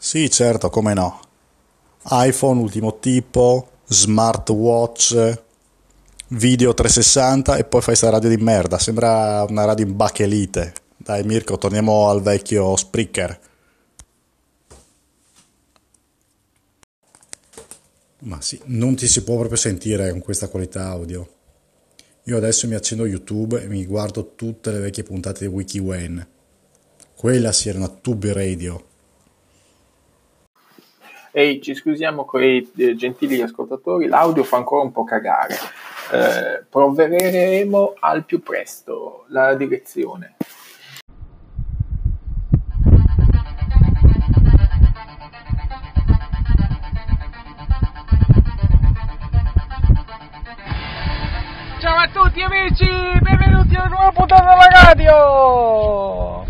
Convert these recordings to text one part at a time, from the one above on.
Sì, certo, come no. iPhone ultimo tipo, smartwatch, video 360 e poi fai sta radio di merda. Sembra una radio in bachelite. Dai Mirko, torniamo al vecchio Spreaker. Ma sì, non ti si può proprio sentire con questa qualità audio. Io adesso mi accendo YouTube e mi guardo tutte le vecchie puntate di WikiWayne. Quella sì era una tube radio. Ehi, ci scusiamo con i eh, gentili ascoltatori, l'audio fa ancora un po' cagare. Eh, proveremo al più presto la direzione. Ciao a tutti amici, benvenuti a una nuova puntata della radio!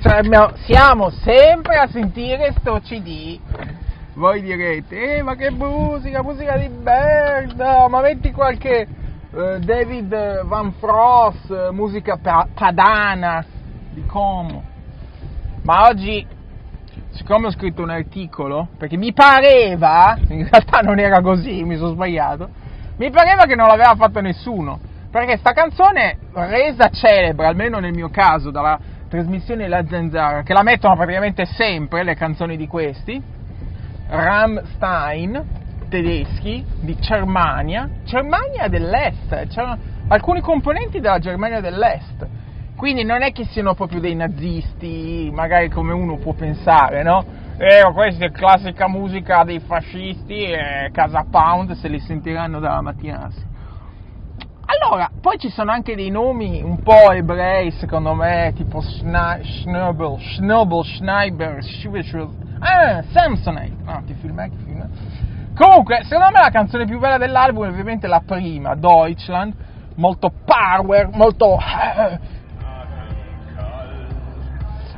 Cioè, siamo sempre a sentire sto CD. Voi direte, eh, ma che musica, musica di merda, ma metti qualche eh, David Van Frost, musica pa- padana di Como. Ma oggi, siccome ho scritto un articolo, perché mi pareva, in realtà non era così, mi sono sbagliato, mi pareva che non l'aveva fatto nessuno. Perché sta canzone, resa celebre, almeno nel mio caso, dalla trasmissione La Zanzara, che la mettono praticamente sempre, le canzoni di questi, Rammstein, tedeschi, di Germania, Germania dell'Est, c'erano alcuni componenti della Germania dell'Est, quindi non è che siano proprio dei nazisti, magari come uno può pensare, no? Eh, questa è classica musica dei fascisti e Casa Pound se li sentiranno dalla mattina. Allora, poi ci sono anche dei nomi un po' ebrei, secondo me, tipo Schnabel, Schnabel, Schneiber, Ah, Samsonite! No, che film è, che film? Comunque, secondo me la canzone più bella dell'album è ovviamente la prima, Deutschland, molto power, molto...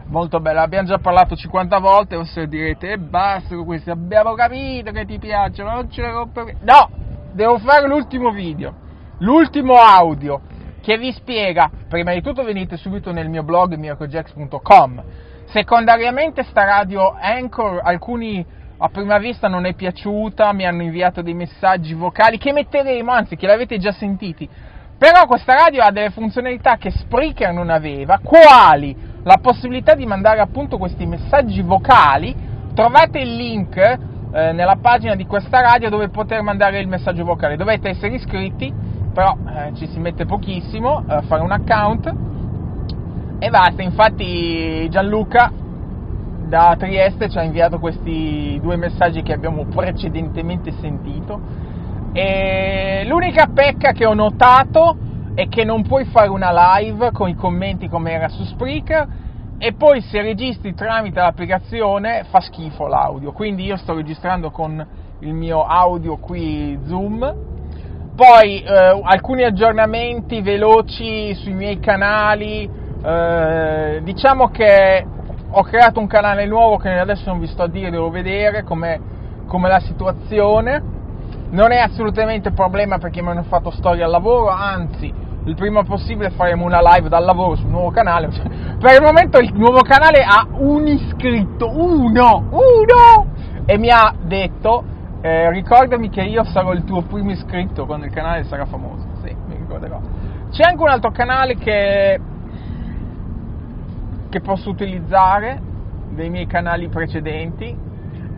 molto bella, abbiamo già parlato 50 volte, o se direte, e basta con questo, abbiamo capito che ti piacciono, non ce ne rompe... No, devo fare l'ultimo video, l'ultimo audio, che vi spiega, prima di tutto venite subito nel mio blog mircojax.com, secondariamente sta radio Anchor, alcuni a prima vista non è piaciuta, mi hanno inviato dei messaggi vocali che metteremo, anzi che l'avete già sentiti, però questa radio ha delle funzionalità che Spreaker non aveva, quali la possibilità di mandare appunto questi messaggi vocali, trovate il link eh, nella pagina di questa radio dove poter mandare il messaggio vocale, dovete essere iscritti, però eh, ci si mette pochissimo, eh, fare un account e basta, infatti Gianluca da Trieste ci ha inviato questi due messaggi che abbiamo precedentemente sentito e l'unica pecca che ho notato è che non puoi fare una live con i commenti come era su Spreaker e poi se registri tramite l'applicazione fa schifo l'audio, quindi io sto registrando con il mio audio qui Zoom. Poi eh, alcuni aggiornamenti veloci sui miei canali, eh, diciamo che ho creato un canale nuovo che adesso non vi sto a dire, devo vedere com'è la situazione. Non è assolutamente problema perché mi hanno fatto storia al lavoro, anzi, il prima possibile faremo una live dal lavoro sul nuovo canale. Per il momento il nuovo canale ha un iscritto, uno, uno! E mi ha detto, eh, ricordami che io sarò il tuo primo iscritto quando il canale sarà famoso. Sì, mi ricorderò. C'è anche un altro canale che che posso utilizzare dei miei canali precedenti,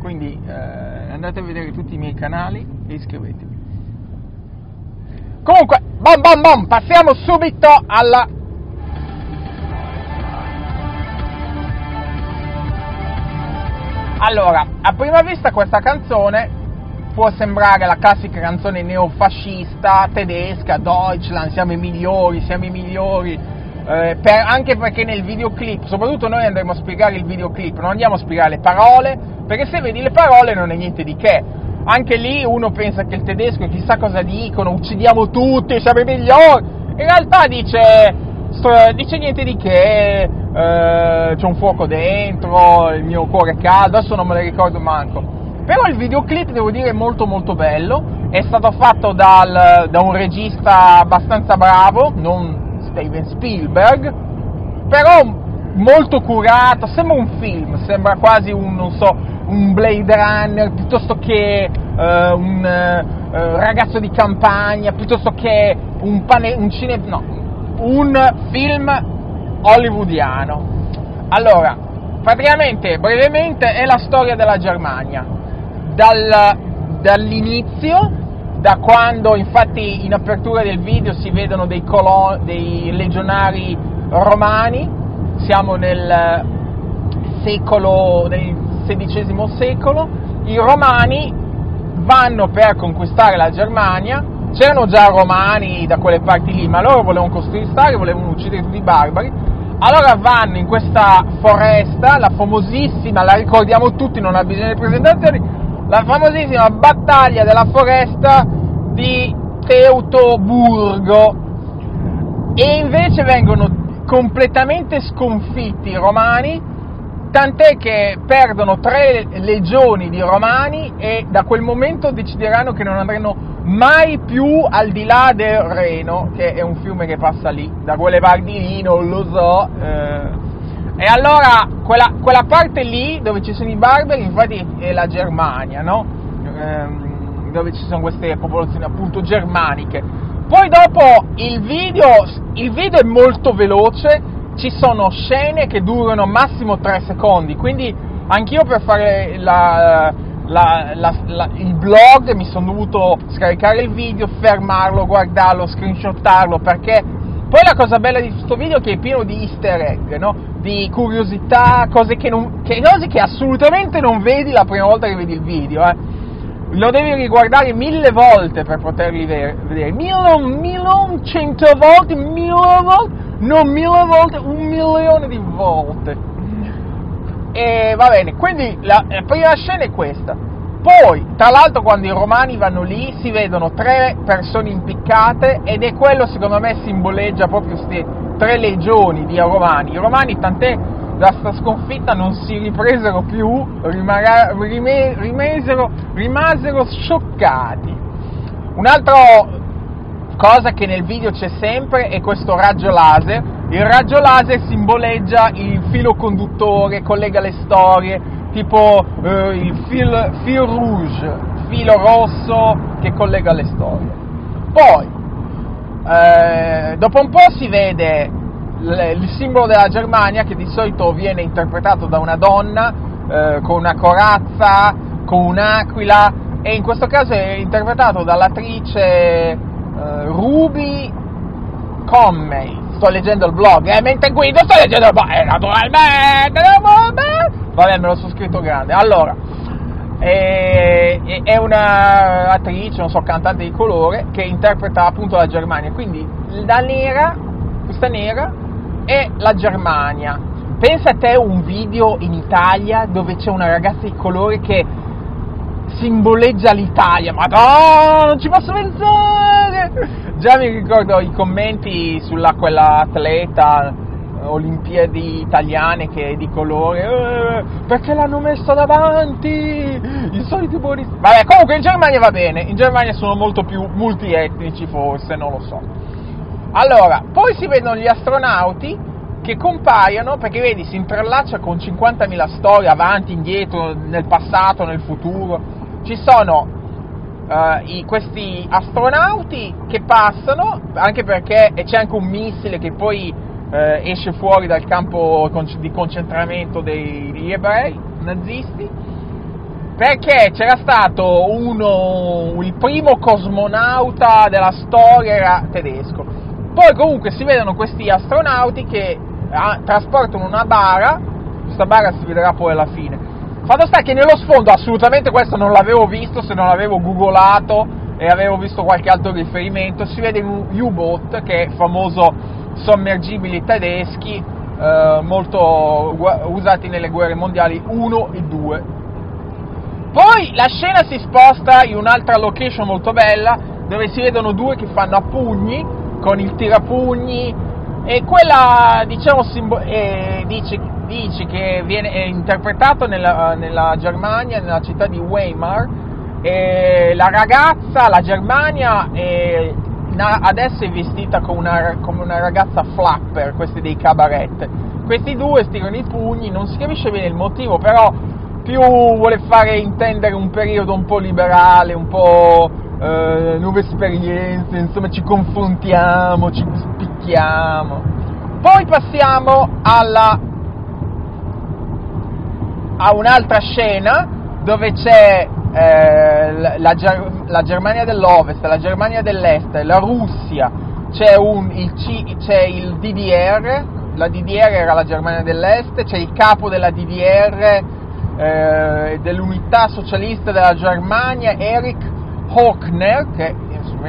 quindi eh, andate a vedere tutti i miei canali e iscrivetevi. Comunque, bom bom bom, passiamo subito alla... Allora, a prima vista questa canzone può sembrare la classica canzone neofascista tedesca, Deutschland, siamo i migliori, siamo i migliori, eh, per, anche perché nel videoclip, soprattutto noi andremo a spiegare il videoclip, non andiamo a spiegare le parole, perché se vedi le parole non è niente di che. Anche lì uno pensa che il tedesco chissà cosa dicono, uccidiamo tutti, siamo i migliori. In realtà dice, dice niente di che, eh, c'è un fuoco dentro, il mio cuore è caldo, adesso non me ne ricordo manco. Però il videoclip devo dire è molto molto bello, è stato fatto dal, da un regista abbastanza bravo, non Steven Spielberg, però molto curato, sembra un film, sembra quasi un, so, un Blade Runner, piuttosto che uh, un uh, ragazzo di campagna, piuttosto che un, pane, un, cine, no, un film hollywoodiano. Allora, praticamente, brevemente, è la storia della Germania. Dal, dall'inizio, da quando infatti in apertura del video si vedono dei, colon, dei legionari romani, siamo nel secolo, nel XVI secolo, i romani vanno per conquistare la Germania, c'erano già romani da quelle parti lì, ma loro volevano costruire volevano uccidere tutti i barbari, allora vanno in questa foresta, la famosissima, la ricordiamo tutti, non ha bisogno di presentazioni, la famosissima battaglia della foresta di Teutoburgo e invece vengono completamente sconfitti i romani tant'è che perdono tre legioni di romani e da quel momento decideranno che non andranno mai più al di là del Reno, che è un fiume che passa lì, da quelle parti lì, non lo so. Eh. E allora quella, quella, parte lì dove ci sono i barbari, infatti è la Germania, no? Eh, dove ci sono queste popolazioni appunto germaniche. Poi dopo il video, il video è molto veloce, ci sono scene che durano massimo 3 secondi, quindi anch'io per fare la, la, la, il blog mi sono dovuto scaricare il video, fermarlo, guardarlo, screenshottarlo, perché poi la cosa bella di questo video è che è pieno di easter egg, no? Di curiosità, cose che, non, che, cose che, assolutamente non vedi la prima volta che vedi il video. Eh. Lo devi riguardare mille volte per poterli vedere, mille, mille, cento volte, mille volte non mille volte, un milione di volte. E va bene, quindi la, la prima scena è questa. Poi, tra l'altro, quando i romani vanno lì si vedono tre persone impiccate ed è quello, secondo me, simboleggia proprio queste tre legioni di romani. I romani, tant'è da sta sconfitta, non si ripresero più, rimara, rime, rimesero, rimasero scioccati. Un altro cosa che nel video c'è sempre è questo raggio laser. Il raggio laser simboleggia il filo conduttore, collega le storie, tipo eh, il fil, fil rouge, filo rosso che collega le storie. Poi, eh, dopo un po' si vede il simbolo della Germania che di solito viene interpretato da una donna eh, con una corazza, con un'aquila e in questo caso è interpretato dall'attrice uh, Ruby Conmay. Sto leggendo il blog, eh, mentre guido sto leggendo il blog, eh, naturalmente, vabbè me lo sono scritto grande. Allora, è, è una attrice, non so, cantante di colore, che interpreta appunto la Germania, quindi la nera, questa nera, è la Germania. Pensa a te un video in Italia dove c'è una ragazza di colore che simboleggia l'Italia, ma no, non ci posso pensare! Già mi ricordo i commenti sulla quella atleta Olimpiadi italiane che è di colore, eh, perché l'hanno messa davanti, i soliti buoni... Vabbè, comunque in Germania va bene, in Germania sono molto più multietnici forse, non lo so. Allora, poi si vedono gli astronauti che compaiono, perché vedi, si intrallaccia con 50.000 storie avanti, indietro, nel passato, nel futuro ci sono uh, i, questi astronauti che passano, anche perché c'è anche un missile che poi uh, esce fuori dal campo di concentramento degli ebrei nazisti, perché c'era stato uno, il primo cosmonauta della storia era tedesco. Poi comunque si vedono questi astronauti che ah, trasportano una bara, questa bara si vedrà poi alla fine, Fatto sta che nello sfondo assolutamente questo non l'avevo visto se non avevo googolato e avevo visto qualche altro riferimento, si vede un U-boat che è famoso sommergibili tedeschi eh, molto usati nelle guerre mondiali 1 e 2. Poi la scena si sposta in un'altra location molto bella dove si vedono due che fanno a pugni con il tirapugni e quella diciamo simbo- eh, dice dice che viene, è interpretato nella, nella, Germania, nella città di Weimar, e la ragazza, la Germania, è, adesso è vestita come una, come una ragazza flapper, questi dei cabaret. Questi due stirano i pugni, non si capisce bene il motivo, però più vuole fare intendere un periodo un po' liberale, un po' eh, nuove esperienze, insomma ci confrontiamo, ci spicchiamo. Poi passiamo alla, a un'altra scena dove c'è eh, la, la, la, Germania dell'Ovest, la Germania dell'Est, la Russia, c'è, un, il, C, c'è il DDR, la DDR era la Germania dell'Est, c'è il capo della DDR eh, dell'unità socialista della Germania, Erich Hochner, che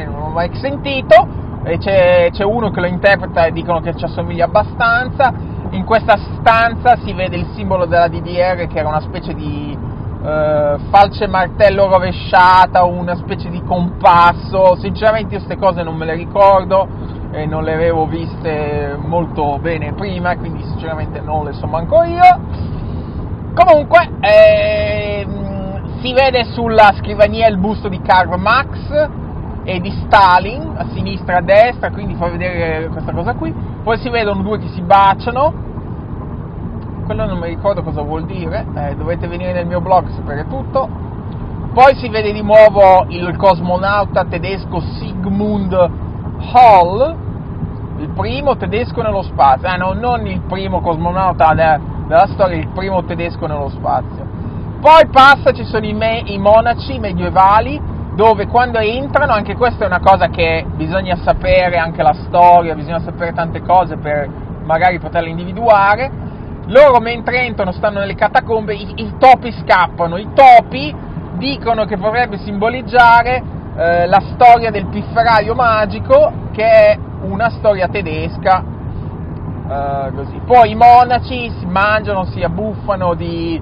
non ho mai sentito, e c'è, c'è uno che lo interpreta e dicono che ci assomiglia abbastanza. In questa stanza si vede il simbolo della DDR che era una specie di eh, falce martello rovesciata, una specie di compasso. Sinceramente io queste cose non me le ricordo e non le avevo viste molto bene prima, quindi sinceramente non le so manco io. Comunque, ehm, si vede sulla scrivania il busto di Karl Marx e di Stalin, a sinistra e a destra, quindi fa vedere questa cosa qui. Poi si vedono due che si baciano, quello non mi ricordo cosa vuol dire, eh, dovete venire nel mio blog a sapere tutto. Poi si vede di nuovo il cosmonauta tedesco Sigmund Hall, il primo tedesco nello spazio, ah, no, non il primo cosmonauta della storia, il primo tedesco nello spazio. Poi passa, ci sono i, me, i monaci medievali, dove quando entrano, anche questa è una cosa che bisogna sapere, anche la storia, bisogna sapere tante cose per magari poterle individuare, loro mentre entrano stanno nelle catacombe, i, i topi scappano, i topi dicono che potrebbe simboleggiare eh, la storia del pifferaio magico, che è una storia tedesca, Uh, Poi i monaci si mangiano, si abbuffano di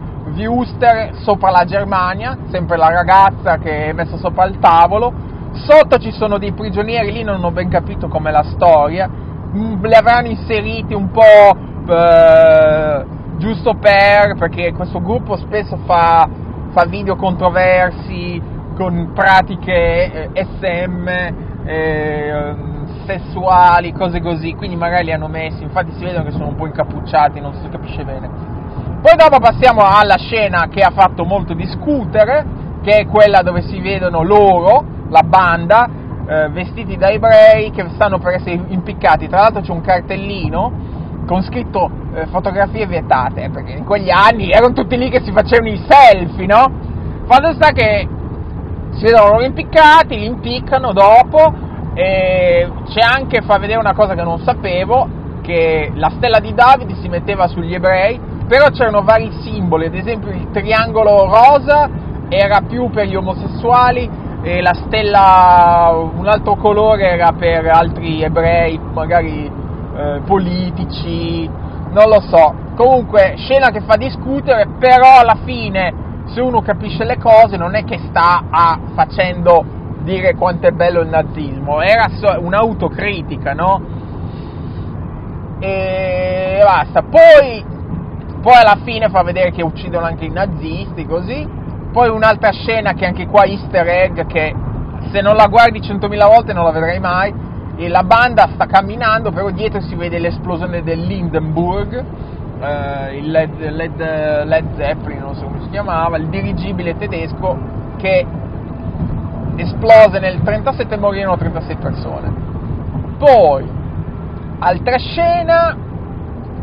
Wuster sopra la Germania, sempre la ragazza che è messa sopra il tavolo. Sotto ci sono dei prigionieri, lì non ho ben capito com'è la storia. Mm, li avranno inseriti un po' uh, giusto per, perché questo gruppo spesso fa, fa video controversi con pratiche eh, SM. Eh, sessuali, cose così, quindi magari li hanno messi, infatti si vedono che sono un po' incappucciati, non si capisce bene. Poi dopo passiamo alla scena che ha fatto molto discutere, che è quella dove si vedono loro, la banda, eh, vestiti da ebrei che stanno per essere impiccati. Tra l'altro c'è un cartellino con scritto eh, fotografie vietate, perché in quegli anni erano tutti lì che si facevano i selfie, no? Fatto sta che si vedono loro impiccati, li impiccano dopo, e c'è anche, fa vedere una cosa che non sapevo, che la stella di Davide si metteva sugli ebrei, però c'erano vari simboli, ad esempio il triangolo rosa era più per gli omosessuali e la stella, un altro colore era per altri ebrei, magari eh, politici, non lo so. Comunque, scena che fa discutere, però alla fine, se uno capisce le cose, non è che sta a, facendo dire quanto è bello il nazismo, era un'autocritica, no? E basta. Poi, poi alla fine fa vedere che uccidono anche i nazisti, così. Poi un'altra scena che anche qua easter egg, che se non la guardi centomila volte non la vedrai mai. E la banda sta camminando, però dietro si vede l'esplosione del Lindenburg, eh, il Led, Led, Led Zeppelin, non so come si chiamava, il dirigibile tedesco che esplose nel 37 e morirono 36 persone. Poi, altra scena,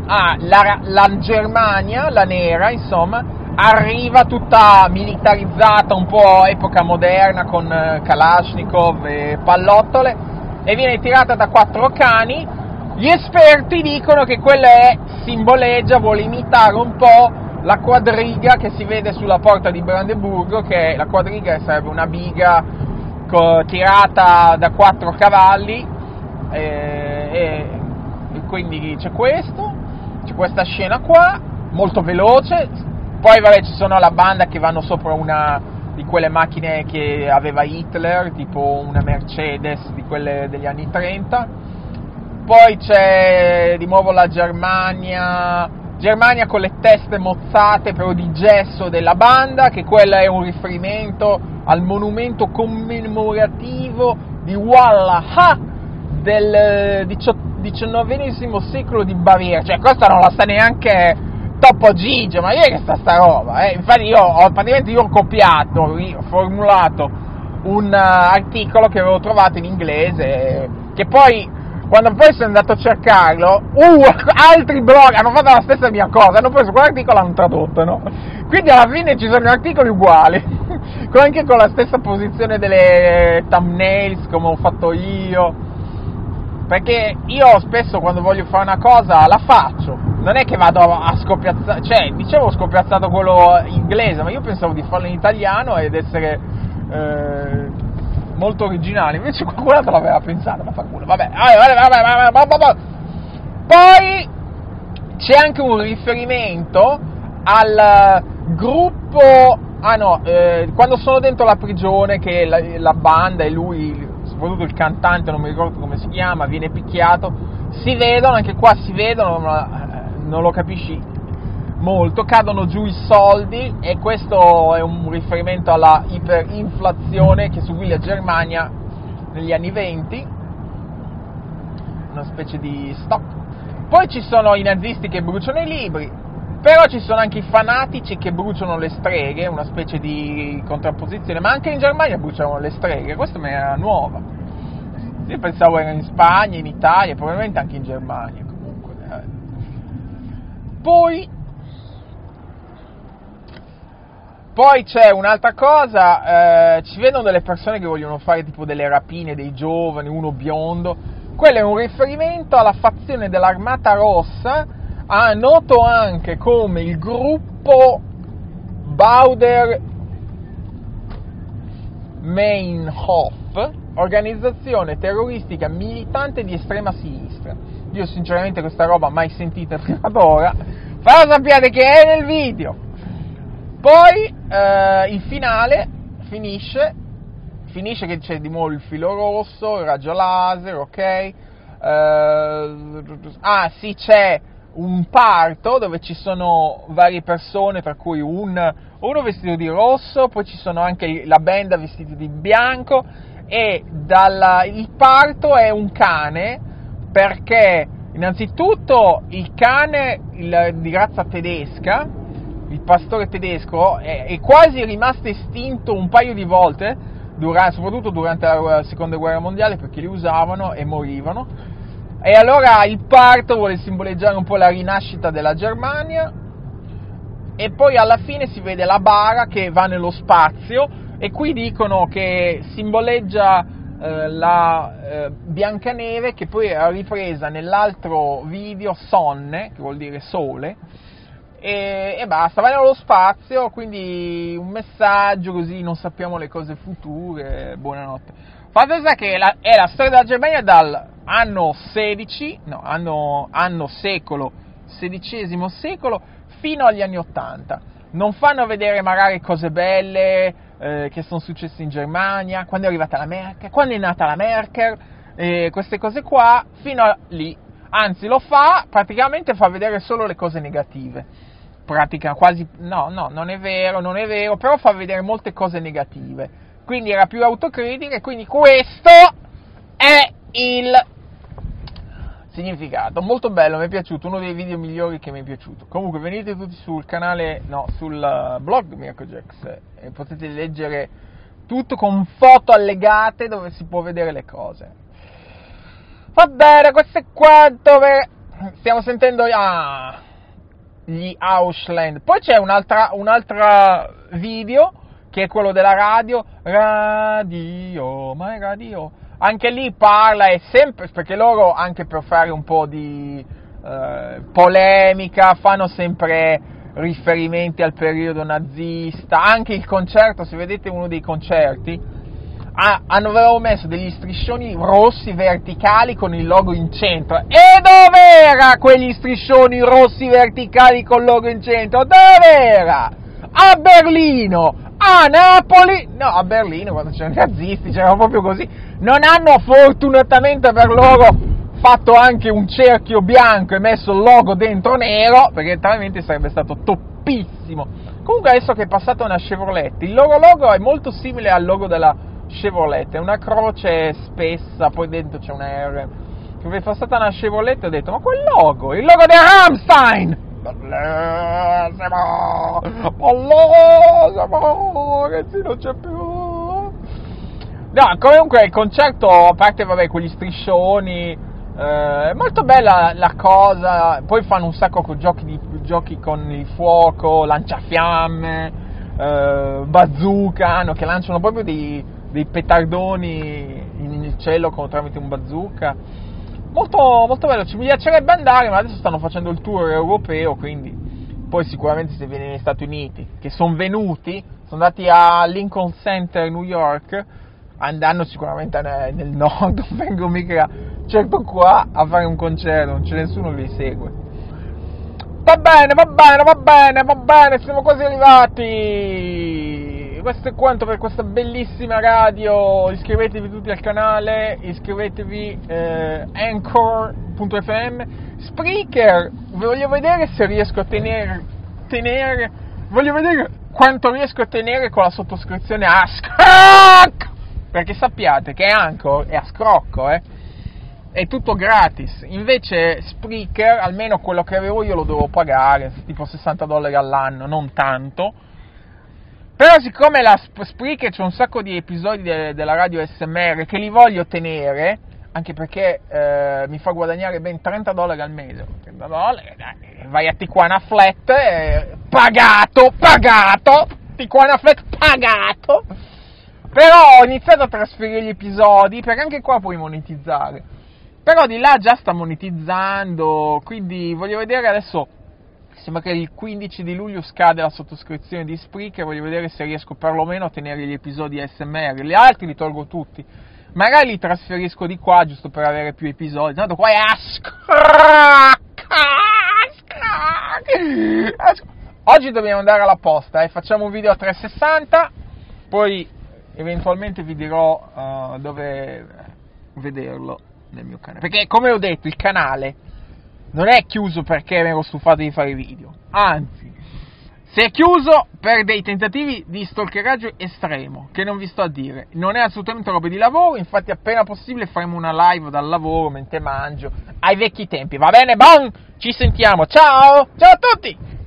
ah, la, la Germania, la nera, insomma, arriva tutta militarizzata, un po' epoca moderna con eh, Kalashnikov e pallottole e viene tirata da quattro cani. Gli esperti dicono che quella è, simboleggia, vuole imitare un po' la quadriga che si vede sulla porta di Brandeburgo, che la quadriga sarebbe una biga co- tirata da quattro cavalli e, e, e quindi c'è questo, c'è questa scena qua, molto veloce, poi vabbè ci sono la banda che vanno sopra una di quelle macchine che aveva Hitler, tipo una Mercedes di quelle degli anni 30, poi c'è di nuovo la Germania, Germania con le teste mozzate però di gesso della banda, che quella è un riferimento al monumento commemorativo di Wallaha del XIX secolo di Baviera, cioè questa non la sa neanche Topo Gigio, ma che sta sta roba? Eh? Infatti io ho, praticamente io ho copiato, formulato un uh, articolo che avevo trovato in inglese, che poi quando poi sono andato a cercarlo, uh, altri blog hanno fatto la stessa mia cosa, hanno preso quell'articolo e l'hanno tradotto, no? Quindi alla fine ci sono articoli uguali, anche con la stessa posizione delle thumbnails come ho fatto io. Perché io spesso quando voglio fare una cosa la faccio, non è che vado a scoppiazzare, cioè dicevo scoppiazzato quello inglese, ma io pensavo di farlo in italiano ed essere eh, molto originale, invece qualcun altro l'aveva pensato, ma fa culo, vabbè, vabbè, vabbè, vabbè, vabbè, Poi c'è anche un riferimento al gruppo, ah no, eh, quando sono dentro la prigione che la, la banda e lui, soprattutto il cantante, non mi ricordo come si chiama, viene picchiato, si vedono, anche qua si vedono, non lo capisci molto, cadono giù i soldi e questo è un riferimento alla iperinflazione che subì la Germania negli anni 20, una specie di stop. Poi ci sono i nazisti che bruciano i libri, però ci sono anche i fanatici che bruciano le streghe, una specie di contrapposizione, ma anche in Germania bruciano le streghe, questa mi era nuova. Io pensavo era in Spagna, in Italia, probabilmente anche in Germania comunque. Poi Poi c'è un'altra cosa, eh, ci vedono delle persone che vogliono fare tipo delle rapine dei giovani, uno biondo, quello è un riferimento alla fazione dell'Armata Rossa, ah, noto anche come il gruppo Bauder Meinhof, organizzazione terroristica militante di estrema sinistra. Io sinceramente questa roba mai sentita prima d'ora, però sappiate che è nel video. Poi eh, il finale finisce, finisce che c'è di nuovo il filo rosso, il raggio laser, ok? Eh, ah sì, c'è un parto dove ci sono varie persone, tra cui un, uno vestito di rosso, poi ci sono anche la band vestiti di bianco e dalla, il parto è un cane perché innanzitutto il cane il, di razza tedesca il pastore tedesco è, è quasi rimasto estinto un paio di volte, durante, soprattutto durante la seconda guerra mondiale, perché li usavano e morivano. E allora il parto vuole simboleggiare un po' la rinascita della Germania e poi alla fine si vede la bara che va nello spazio e qui dicono che simboleggia eh, la eh, Biancaneve che poi è ripresa nell'altro video Sonne, che vuol dire sole, e, e, basta, va nello spazio, quindi un messaggio così non sappiamo le cose future, buonanotte. Fate sa che la, è la storia della Germania dall'anno 16, no, anno, anno secolo, XVI secolo, fino agli anni 80. Non fanno vedere magari cose belle eh, che sono successe in Germania, quando è arrivata la Merkel, quando è nata la Merkel, eh, queste cose qua, fino a lì. Anzi, lo fa, praticamente fa vedere solo le cose negative pratica quasi, no, no, non è vero, non è vero, però fa vedere molte cose negative. Quindi era più autocritica e quindi questo è il significato. Molto bello, mi è piaciuto, uno dei video migliori che mi è piaciuto. Comunque venite tutti sul canale, no, sul uh, blog Mirko Jax e potete leggere tutto con foto allegate dove si può vedere le cose. Va bene, questo è quanto. Per... Stiamo sentendo... Ah, gli Ausland. Poi c'è un'altra, un'altra video che è quello della radio, radio, ma è radio. Anche lì parla e sempre, perché loro anche per fare un po' di eh, polemica fanno sempre riferimenti al periodo nazista, anche il concerto, se vedete uno dei concerti, ah, avevano messo degli striscioni rossi verticali con il logo in centro. E dov'era quegli striscioni rossi verticali con il logo in centro? Dov'era? A Berlino! A Napoli, no, a Berlino quando c'erano i nazisti, c'erano proprio così. Non hanno fortunatamente per loro fatto anche un cerchio bianco e messo il logo dentro nero, perché altrimenti sarebbe stato toppissimo. Comunque adesso che è passata una Chevrolet, il loro logo è molto simile al logo della Chevrolet, è una croce spessa, poi dentro c'è una R. Come è passata una Chevrolet ho detto, ma quel logo, il logo di Rammstein! Bellissimo, bellissimo, ragazzi non c'è più. No, comunque il concerto, a parte vabbè, quegli striscioni, eh, molto bella la cosa, poi fanno un sacco con giochi, di, giochi con il fuoco, lanciafiamme, eh, bazooka, no, che lanciano proprio dei, dei petardoni in cielo con, tramite un bazooka. Molto, molto bello, ci piacerebbe andare, ma adesso stanno facendo il tour europeo, quindi poi sicuramente se vieni negli Stati Uniti, che sono venuti, sono andati a Lincoln Center, New York, andranno sicuramente nel nord, non vengo mica certo qua a fare un concerto, non c'è nessuno che li segue. Va bene, va bene, va bene, va bene, siamo quasi arrivati. Questo è quanto per questa bellissima radio. Iscrivetevi tutti al canale, iscrivetevi eh, anchor.fm, Spreaker. Voglio vedere se riesco a tenere, tenere, voglio vedere quanto riesco a tenere con la sottoscrizione a Scroc! Perché sappiate che Anchor è a scrocco, eh? È tutto gratis. Invece Spreaker, almeno quello che avevo io lo devo pagare, tipo 60 dollari all'anno, non tanto. Però siccome la Spreaker c'è un sacco di episodi de- della radio SMR che li voglio tenere, anche perché eh, mi fa guadagnare ben 30 dollari al mese. 30 dollari, dai, vai a Tijuana Flat, eh, pagato, pagato, Tijuana Flat pagato. Però ho iniziato a trasferire gli episodi, perché anche qua puoi monetizzare. Però di là già sta monetizzando, quindi voglio vedere adesso, sembra che il 15 di luglio scade la sottoscrizione di Spreaker, voglio vedere se riesco perlomeno a tenere gli episodi SMR, gli altri li tolgo tutti. Magari li trasferisco di qua giusto per avere più episodi, tanto qua è ascrac, Oggi dobbiamo andare alla posta, eh. facciamo un video a 360, poi eventualmente vi dirò uh, dove vederlo nel mio canale. Perché come ho detto, il canale non è chiuso perché mi ero stufato di fare video, anzi, si è chiuso per dei tentativi di stalkeraggio estremo, che non vi sto a dire. Non è assolutamente roba di lavoro, infatti appena possibile faremo una live dal lavoro mentre mangio, ai vecchi tempi. Va bene? Bon! Ci sentiamo, ciao! Ciao a tutti!